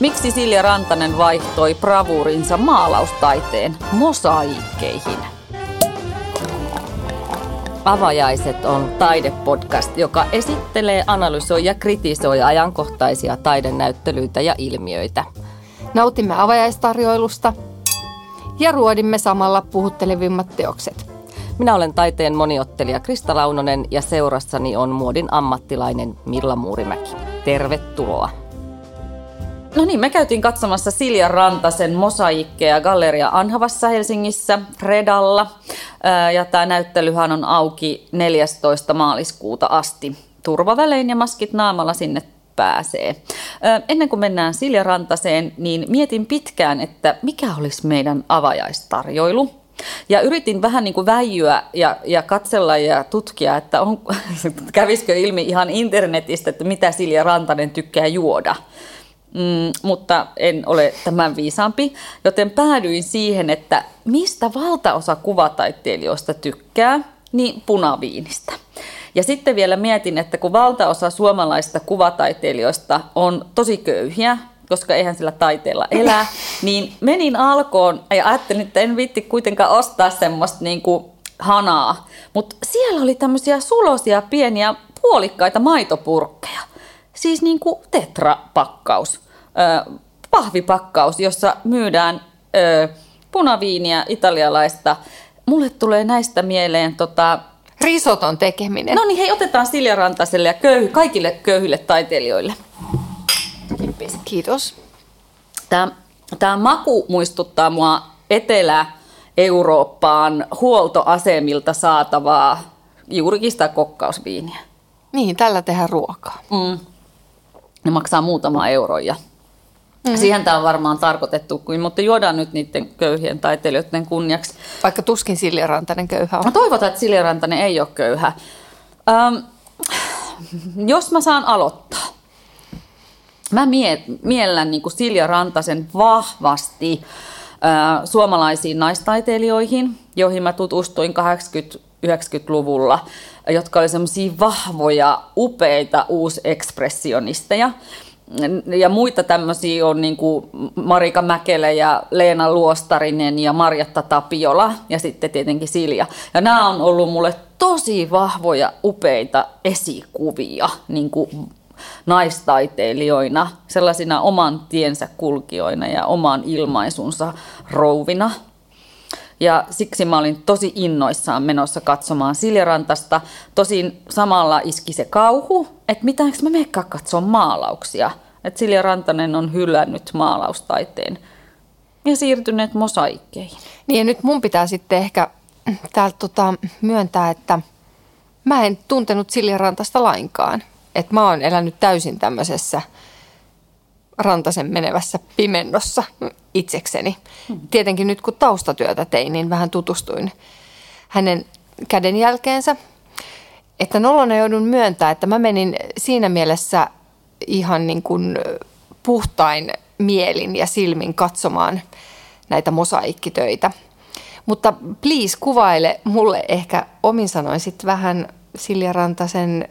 Miksi Silja Rantanen vaihtoi bravuurinsa maalaustaiteen mosaikkeihin? Avajaiset on taidepodcast, joka esittelee, analysoi ja kritisoi ajankohtaisia taidenäyttelyitä ja ilmiöitä. Nautimme avajaistarjoilusta ja ruodimme samalla puhuttelevimmat teokset. Minä olen taiteen moniottelija Krista Launonen ja seurassani on muodin ammattilainen Milla Muurimäki. Tervetuloa! No niin, me käytiin katsomassa Silja Rantasen mosaikkeja Galleria Anhavassa Helsingissä, Redalla. Ja tämä näyttelyhän on auki 14. maaliskuuta asti. Turvavälein ja maskit naamalla sinne pääsee. Ennen kuin mennään Silja Rantaseen, niin mietin pitkään, että mikä olisi meidän avajaistarjoilu. Ja yritin vähän niin kuin väijyä ja, ja katsella ja tutkia, että on, kävisikö ilmi ihan internetistä, että mitä Silja Rantanen tykkää juoda. Mm, mutta en ole tämän viisaampi, joten päädyin siihen, että mistä valtaosa kuvataiteilijoista tykkää, niin punaviinistä. Ja sitten vielä mietin, että kun valtaosa suomalaista kuvataiteilijoista on tosi köyhiä, koska eihän sillä taiteella elää, niin menin alkoon ja ajattelin, että en vitti kuitenkaan ostaa semmoista niin kuin hanaa. Mutta siellä oli tämmöisiä sulosia pieniä puolikkaita maitopurkkeja. Siis niin kuin tetrapakkaus, pahvipakkaus, jossa myydään punaviiniä italialaista. Mulle tulee näistä mieleen tota, Risoton tekeminen. No niin, hei, otetaan Silja Rantaselle ja köyhy, kaikille köyhille taiteilijoille. Kiitos. Tämä, tämä maku muistuttaa mua Etelä-Eurooppaan huoltoasemilta saatavaa juurikin sitä kokkausviiniä. Niin, tällä tehdään ruokaa. Mm. Ne maksaa muutama euro ja Mm. Siihen tämä on varmaan tarkoitettu, mutta juodaan nyt niiden köyhien taiteilijoiden kunniaksi. Vaikka tuskin Silja Rantanen köyhä on. Mä toivotaan, että Silja Rantanen ei ole köyhä. Ähm, jos mä saan aloittaa. Mä mie- miellän niin Silja Rantasen vahvasti suomalaisiin naistaiteilijoihin, joihin mä tutustuin 80-90-luvulla, jotka olivat semmoisia vahvoja, upeita uusekspressionisteja ja muita tämmöisiä on niin kuin Marika Mäkelä ja Leena Luostarinen ja Marjatta Tapiola ja sitten tietenkin Silja. Ja nämä on ollut mulle tosi vahvoja, upeita esikuvia niin kuin naistaiteilijoina, sellaisina oman tiensä kulkijoina ja oman ilmaisunsa rouvina. Ja siksi mä olin tosi innoissaan menossa katsomaan Siljarantasta. Tosin samalla iski se kauhu, että mitä mä meikkaa katsoa maalauksia. Että Silja Rantanen on hylännyt maalaustaiteen ja siirtyneet mosaikkeihin. Niin ja nyt mun pitää sitten ehkä täältä tota myöntää, että mä en tuntenut Silja Rantasta lainkaan. Että mä oon elänyt täysin tämmöisessä – Rantasen menevässä pimennossa itsekseni. Hmm. Tietenkin nyt kun taustatyötä tein, niin vähän tutustuin hänen kädenjälkeensä. Että nolona joudun myöntää, että mä menin siinä mielessä ihan niin kuin puhtain mielin ja silmin katsomaan näitä mosaikkitöitä. Mutta please kuvaile mulle ehkä omin sanoin sitten vähän Silja Rantasen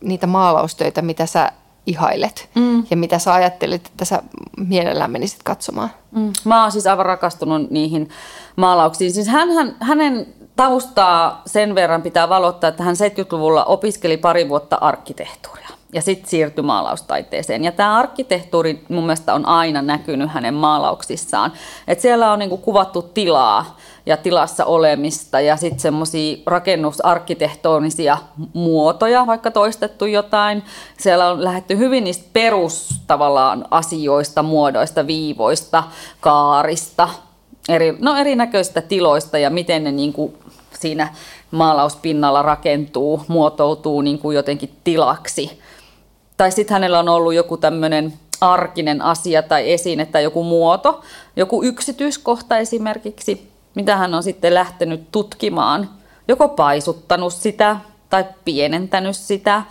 niitä maalaustöitä, mitä sä ihailet mm. ja mitä sä ajattelit, että sä mielellään menisit katsomaan? Mm. Mä oon siis aivan rakastunut niihin maalauksiin. Siis hän, hän, hänen taustaa sen verran pitää valottaa, että hän 70-luvulla opiskeli pari vuotta arkkitehtuuria ja sitten siirtyi maalaustaiteeseen. Ja tämä arkkitehtuuri mun mielestä on aina näkynyt hänen maalauksissaan. Et siellä on niinku kuvattu tilaa ja tilassa olemista ja sitten semmoisia rakennusarkkitehtonisia muotoja, vaikka toistettu jotain. Siellä on lähdetty hyvin niistä perus tavallaan asioista, muodoista, viivoista, kaarista, eri, no erinäköistä tiloista ja miten ne niin kuin siinä maalauspinnalla rakentuu, muotoutuu niin kuin jotenkin tilaksi. Tai sitten hänellä on ollut joku tämmöinen arkinen asia tai esine tai joku muoto, joku yksityiskohta esimerkiksi, mitä hän on sitten lähtenyt tutkimaan, joko paisuttanut sitä tai pienentänyt sitä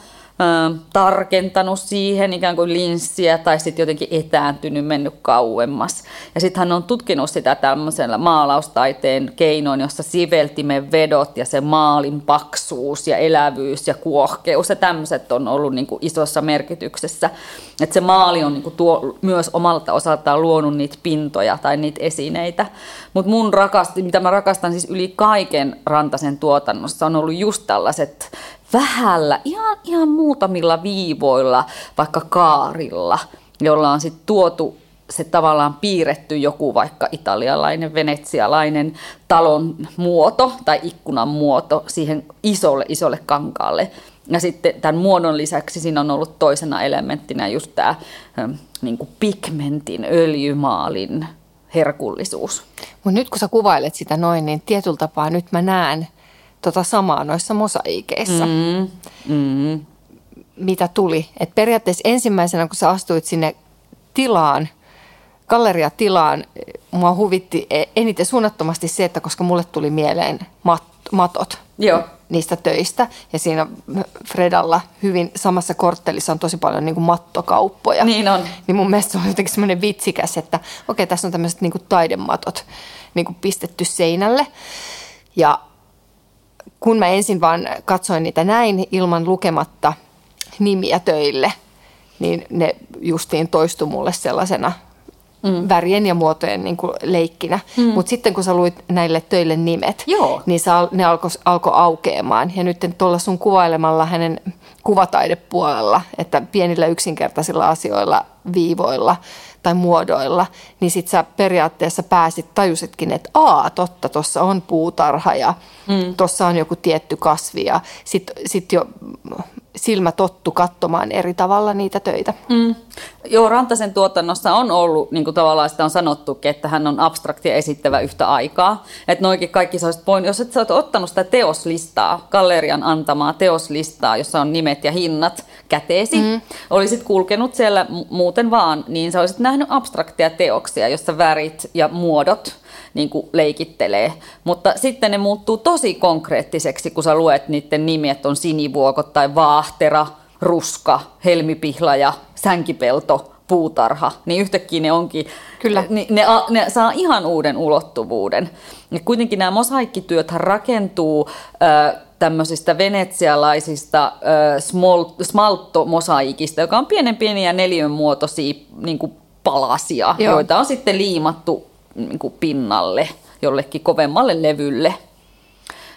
tarkentanut siihen ikään kuin linssiä tai sitten jotenkin etääntynyt, mennyt kauemmas. Ja sitten hän on tutkinut sitä tämmöisellä maalaustaiteen keinoin, jossa siveltimen vedot ja se maalin paksuus ja elävyys ja kuohkeus ja tämmöiset on ollut niin kuin isossa merkityksessä. Että se maali on niin kuin tuo, myös omalta osaltaan luonut niitä pintoja tai niitä esineitä. Mutta mun rakasti, mitä mä rakastan siis yli kaiken Rantasen tuotannossa on ollut just tällaiset vähällä, ihan, ihan muutamilla viivoilla, vaikka kaarilla, jolla on sitten tuotu se tavallaan piirretty joku vaikka italialainen, venetsialainen talon muoto tai ikkunan muoto siihen isolle, isolle kankaalle. Ja sitten tämän muodon lisäksi siinä on ollut toisena elementtinä just tämä niin pigmentin, öljymaalin herkullisuus. Mutta nyt kun sä kuvailet sitä noin, niin tietyllä tapaa nyt mä näen tota samaa noissa mosaiikeissa, mm, mm. mitä tuli. Et periaatteessa ensimmäisenä, kun sä astuit sinne tilaan, galleriatilaan, mua huvitti e- eniten suunnattomasti se, että koska mulle tuli mieleen mat, matot Joo. niistä töistä. Ja siinä Fredalla hyvin samassa korttelissa on tosi paljon niin kuin mattokauppoja. Niin on. Niin mun mielestä se on jotenkin semmoinen vitsikäs, että okei, tässä on tämmöiset niin kuin taidematot niin kuin pistetty seinälle. Ja kun mä ensin vaan katsoin niitä näin ilman lukematta nimiä töille, niin ne justiin toistu mulle sellaisena mm. värien ja muotojen niin kuin leikkinä. Mm. Mutta sitten kun sä luit näille töille nimet, Joo. niin sä, ne alkoi alko aukeamaan. Ja nyt tuolla sun kuvailemalla hänen kuvataidepuolella, että pienillä yksinkertaisilla asioilla, viivoilla tai muodoilla, niin sit sä periaatteessa pääsit, tajusitkin, että aa, totta, tuossa on puutarha ja mm. tuossa on joku tietty kasvi ja sitten sit jo silmä tottu katsomaan eri tavalla niitä töitä. Mm. Joo, Rantasen tuotannossa on ollut, niin kuin tavallaan sitä on sanottu, että hän on abstraktia esittävä yhtä aikaa. Että noikin kaikki sä voin, jos et sä oot ottanut sitä teoslistaa, gallerian antamaa teoslistaa, jossa on nimet ja hinnat käteesi, mm. olisit kulkenut siellä muuten vaan, niin sä olisit nähnyt abstraktia teoksia, jossa värit ja muodot – niin kuin leikittelee. Mutta sitten ne muuttuu tosi konkreettiseksi, kun sä luet niiden nimi, että on sinivuokot tai vaahtera, ruska, helmipihlaja, sänkipelto, puutarha, niin yhtäkkiä ne onkin, Kyllä. Ne, ne, ne saa ihan uuden ulottuvuuden. Ja kuitenkin nämä mosaikkityöthän rakentuu äh, tämmöisistä venetsialaisista äh, smalttomosaikista, joka on pienen pieniä neliön muotoisia niin palasia, Joo. joita on sitten liimattu niin kuin pinnalle, jollekin kovemmalle levylle.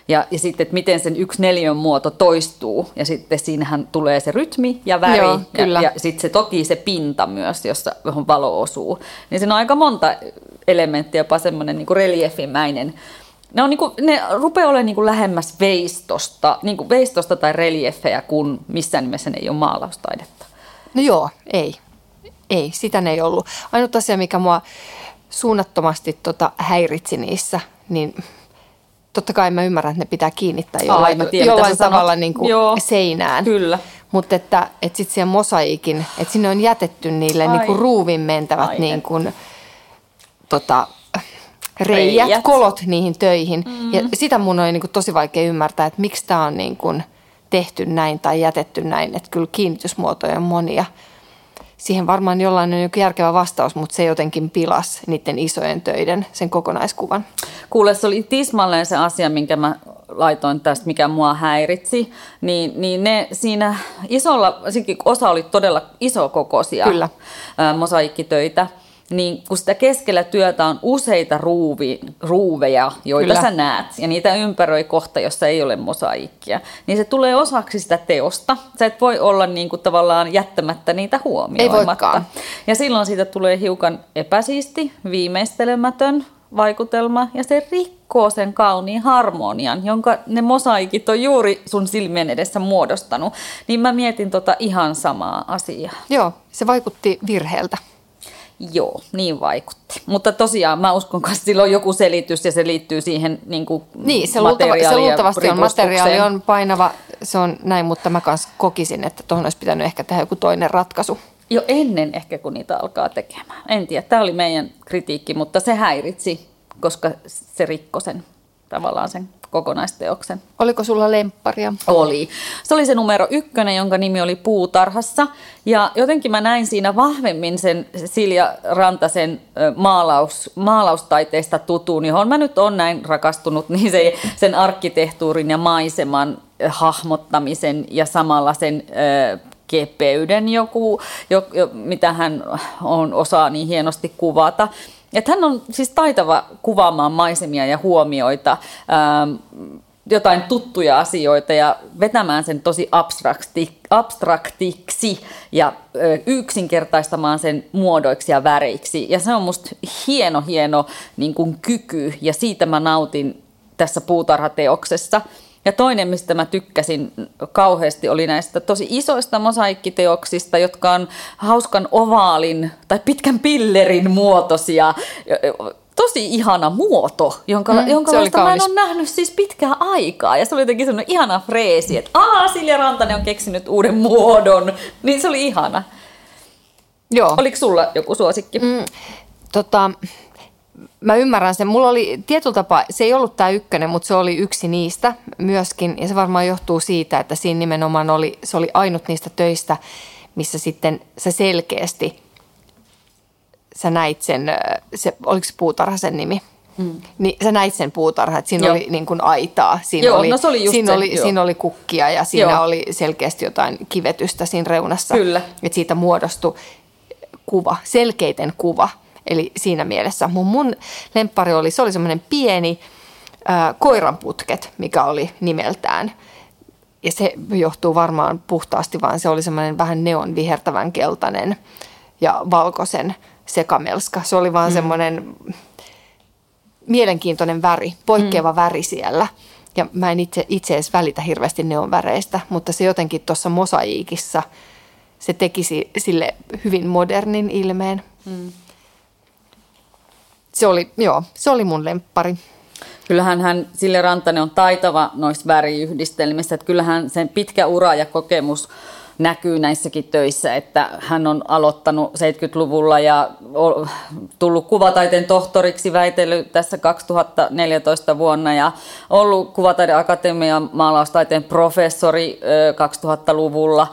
Ja, ja sitten, että miten sen yksi neljön muoto toistuu. Ja sitten siinähän tulee se rytmi ja väri. Joo, kyllä. Ja, ja sitten se toki se pinta myös, jossa, johon valo osuu. Niin siinä on aika monta elementtiä, jopa semmoinen niin reliefimäinen. Ne, on niin kuin, ne rupeaa olemaan niin kuin lähemmäs veistosta, niin kuin veistosta tai reliefejä, kun missään nimessä ne ei ole maalaustaidetta. No joo, ei. Ei, sitä ne ei ollut. Ainut asia, mikä mua suunnattomasti tota häiritsi niissä, niin totta kai mä ymmärrän, että ne pitää kiinnittää jollain, Aa, tiedän, jollain tavalla niin kuin seinään. Kyllä. Mutta että, että sitten siihen mosaiikin, että sinne on jätetty niille niin kuin ruuvin mentävät niin kuin, tota, reijät, reijät, kolot niihin töihin. Mm-hmm. Ja sitä mun on niin kuin tosi vaikea ymmärtää, että miksi tämä on niin kuin tehty näin tai jätetty näin. Että kyllä kiinnitysmuotoja on monia siihen varmaan jollain on joku järkevä vastaus, mutta se jotenkin pilas niiden isojen töiden, sen kokonaiskuvan. Kuule, se oli tismalleen se asia, minkä mä laitoin tästä, mikä mua häiritsi, niin, niin ne siinä isolla, osa oli todella isokokoisia Kyllä. mosaikkitöitä, niin kun sitä keskellä työtä on useita ruuvi, ruuveja, joita Kyllä. sä näet, ja niitä ympäröi kohta, jossa ei ole mosaikkia, niin se tulee osaksi sitä teosta. Sä et voi olla niin kuin tavallaan jättämättä niitä huomioimatta. Ei Ja silloin siitä tulee hiukan epäsiisti, viimeistelemätön vaikutelma, ja se rikkoo sen kauniin harmonian, jonka ne mosaikit on juuri sun silmien edessä muodostanut. Niin mä mietin tota ihan samaa asiaa. Joo, se vaikutti virheeltä. Joo, niin vaikutti. Mutta tosiaan mä uskon, että sillä on joku selitys ja se liittyy siihen niin kuin Niin, se, luultava, se luultavasti on materiaali on painava, se on näin, mutta mä kanssa kokisin, että tuohon olisi pitänyt ehkä tehdä joku toinen ratkaisu. Jo ennen ehkä, kun niitä alkaa tekemään. En tiedä, tämä oli meidän kritiikki, mutta se häiritsi, koska se rikkoi sen tavallaan sen kokonaisteoksen. Oliko sulla lempparia? Oli. Se oli se numero ykkönen, jonka nimi oli Puutarhassa. Ja jotenkin mä näin siinä vahvemmin sen Silja Rantasen maalaus, maalaustaiteesta tutuun, johon mä nyt on näin rakastunut, niin se, sen arkkitehtuurin ja maiseman hahmottamisen ja samalla sen kepeyden joku, jo, jo, mitä hän on, osaa niin hienosti kuvata. Et hän on siis taitava kuvaamaan maisemia ja huomioita, ää, jotain tuttuja asioita ja vetämään sen tosi abstrakti, abstraktiksi ja yksinkertaistamaan sen muodoiksi ja väreiksi. Ja se on musta hieno, hieno niin kuin kyky ja siitä mä nautin tässä puutarhateoksessa. Ja toinen, mistä mä tykkäsin kauheasti, oli näistä tosi isoista mosaikkiteoksista, jotka on hauskan ovaalin tai pitkän pillerin muotoisia. Tosi ihana muoto, jonka, mm, jonka mä en ole nähnyt siis pitkään aikaa. Ja se oli jotenkin semmoinen ihana freesi, että aa, Silja Rantanen on keksinyt uuden muodon. Niin se oli ihana. Joo. Oliko sulla joku suosikki? Mm, tota, mä ymmärrän sen. Mulla oli tietyllä tapaa, se ei ollut tämä ykkönen, mutta se oli yksi niistä myöskin. Ja se varmaan johtuu siitä, että siinä nimenomaan oli, se oli ainut niistä töistä, missä sitten se selkeästi, sä näit sen, se, oliko se puutarha sen nimi? Mm. Niin sä näit sen puutarha, että siinä joo. oli niin kuin aitaa, siinä, joo, oli, no se oli just siinä, se, oli, siinä oli kukkia ja siinä joo. oli selkeästi jotain kivetystä siinä reunassa. Kyllä. Että siitä muodostui kuva, selkeiten kuva. Eli siinä mielessä mun, mun lemppari oli, se oli semmoinen pieni ää, koiranputket, mikä oli nimeltään. Ja se johtuu varmaan puhtaasti, vaan se oli semmoinen vähän neon vihertävän keltainen ja valkoisen sekamelska. Se oli vaan mm. semmoinen mielenkiintoinen väri, poikkeava mm. väri siellä. Ja mä en itse, itse edes välitä hirveästi neon väreistä, mutta se jotenkin tuossa mosaiikissa, se tekisi sille hyvin modernin ilmeen. Mm se oli, joo, se oli mun lemppari. Kyllähän hän, Sille Rantanen on taitava noissa väriyhdistelmissä, että kyllähän sen pitkä ura ja kokemus näkyy näissäkin töissä, että hän on aloittanut 70-luvulla ja tullut kuvataiteen tohtoriksi väitellyt tässä 2014 vuonna ja ollut kuvataideakatemian maalaustaiteen professori 2000-luvulla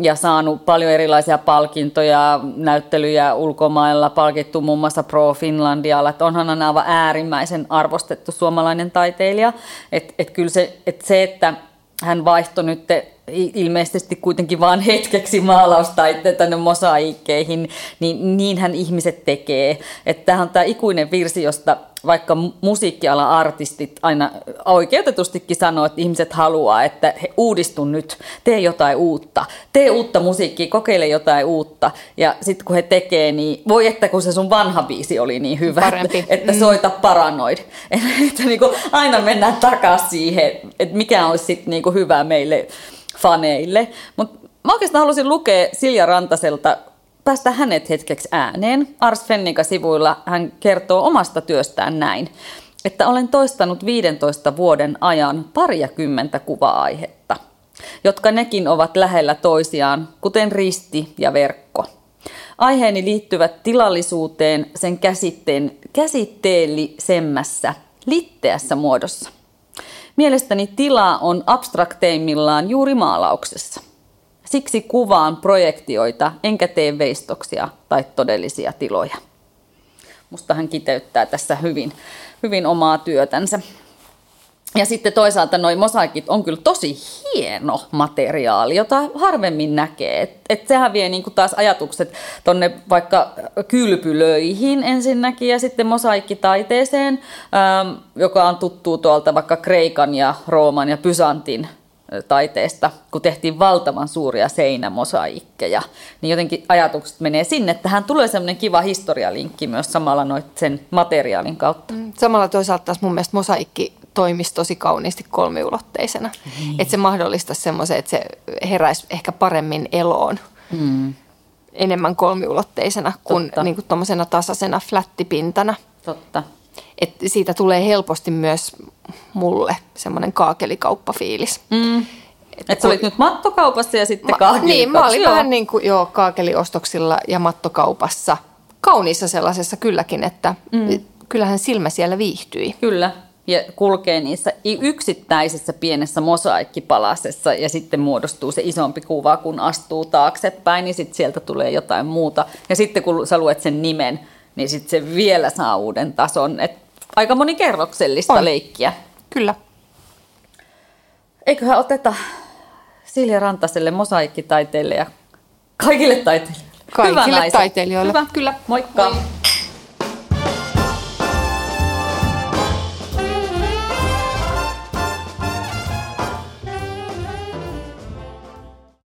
ja saanut paljon erilaisia palkintoja, näyttelyjä ulkomailla, palkittu muun muassa Pro Finlandialla, että onhan hän aivan äärimmäisen arvostettu suomalainen taiteilija. Että et kyllä se, et se, että hän vaihtoi nyt ilmeisesti kuitenkin vain hetkeksi maalaustaiteet tänne mosaiikkeihin, niin niinhän ihmiset tekee. Että tämä on tämä ikuinen virsi, josta vaikka musiikkialan artistit aina oikeutetustikin sanoo, että ihmiset haluaa, että he uudistu nyt, tee jotain uutta, tee uutta musiikkia, kokeile jotain uutta. Ja sitten kun he tekee, niin voi että kun se sun vanha biisi oli niin hyvä, Parempi. että, että mm. soita paranoid. että niin kuin aina mennään takaisin siihen, että mikä olisi sitten niin hyvä meille faneille. Mutta mä oikeastaan halusin lukea Silja Rantaselta päästä hänet hetkeksi ääneen. Ars Fennika-sivuilla hän kertoo omasta työstään näin, että olen toistanut 15 vuoden ajan pariakymmentä kuva-aihetta, jotka nekin ovat lähellä toisiaan, kuten risti ja verkko. Aiheeni liittyvät tilallisuuteen sen käsitteen, käsitteellisemmässä, litteässä muodossa. Mielestäni tila on abstrakteimmillaan juuri maalauksessa. Siksi kuvaan projektioita, enkä tee veistoksia tai todellisia tiloja. Musta hän kiteyttää tässä hyvin, hyvin omaa työtänsä. Ja sitten toisaalta noin mosaikit on kyllä tosi hieno materiaali, jota harvemmin näkee. Et, et sehän vie niinku taas ajatukset tonne vaikka kylpylöihin ensinnäkin ja sitten mosaikkitaiteeseen, ähm, joka on tuttu tuolta vaikka Kreikan ja Rooman ja Pysantin taiteesta, kun tehtiin valtavan suuria seinämosaikkeja, niin jotenkin ajatukset menee sinne. Tähän tulee semmoinen kiva historialinkki myös samalla noit sen materiaalin kautta. Mm, samalla toisaalta taas mun mielestä mosaikki toimisi tosi kauniisti kolmiulotteisena. Mm. Että se mahdollistaisi semmoisen, että se heräisi ehkä paremmin eloon. Mm. Enemmän kolmiulotteisena kuin, niin kuin tuommoisena tasaisena flättipintana. Totta. Et siitä tulee helposti myös mulle semmoinen kaakelikauppafiilis. Mm. Että et kun... olit nyt mattokaupassa ja sitten ma- Niin, mä olin joo. vähän niin kuin joo, kaakeliostoksilla ja mattokaupassa. Kauniissa sellaisessa kylläkin, että mm. kyllähän silmä siellä viihtyi. Kyllä. Ja kulkee niissä yksittäisessä pienessä mosaikkipalasessa ja sitten muodostuu se isompi kuva, kun astuu taaksepäin, niin sitten sieltä tulee jotain muuta. Ja sitten kun sä luet sen nimen, niin sitten se vielä saa uuden tason. Et aika monikerroksellista On. leikkiä. Kyllä. Eiköhän oteta Silja Rantaselle mosaikkitaiteille ja kaikille taiteilijoille. Kaikille taiteilijoille. Hyvä. Kyllä. Moikka. Moi.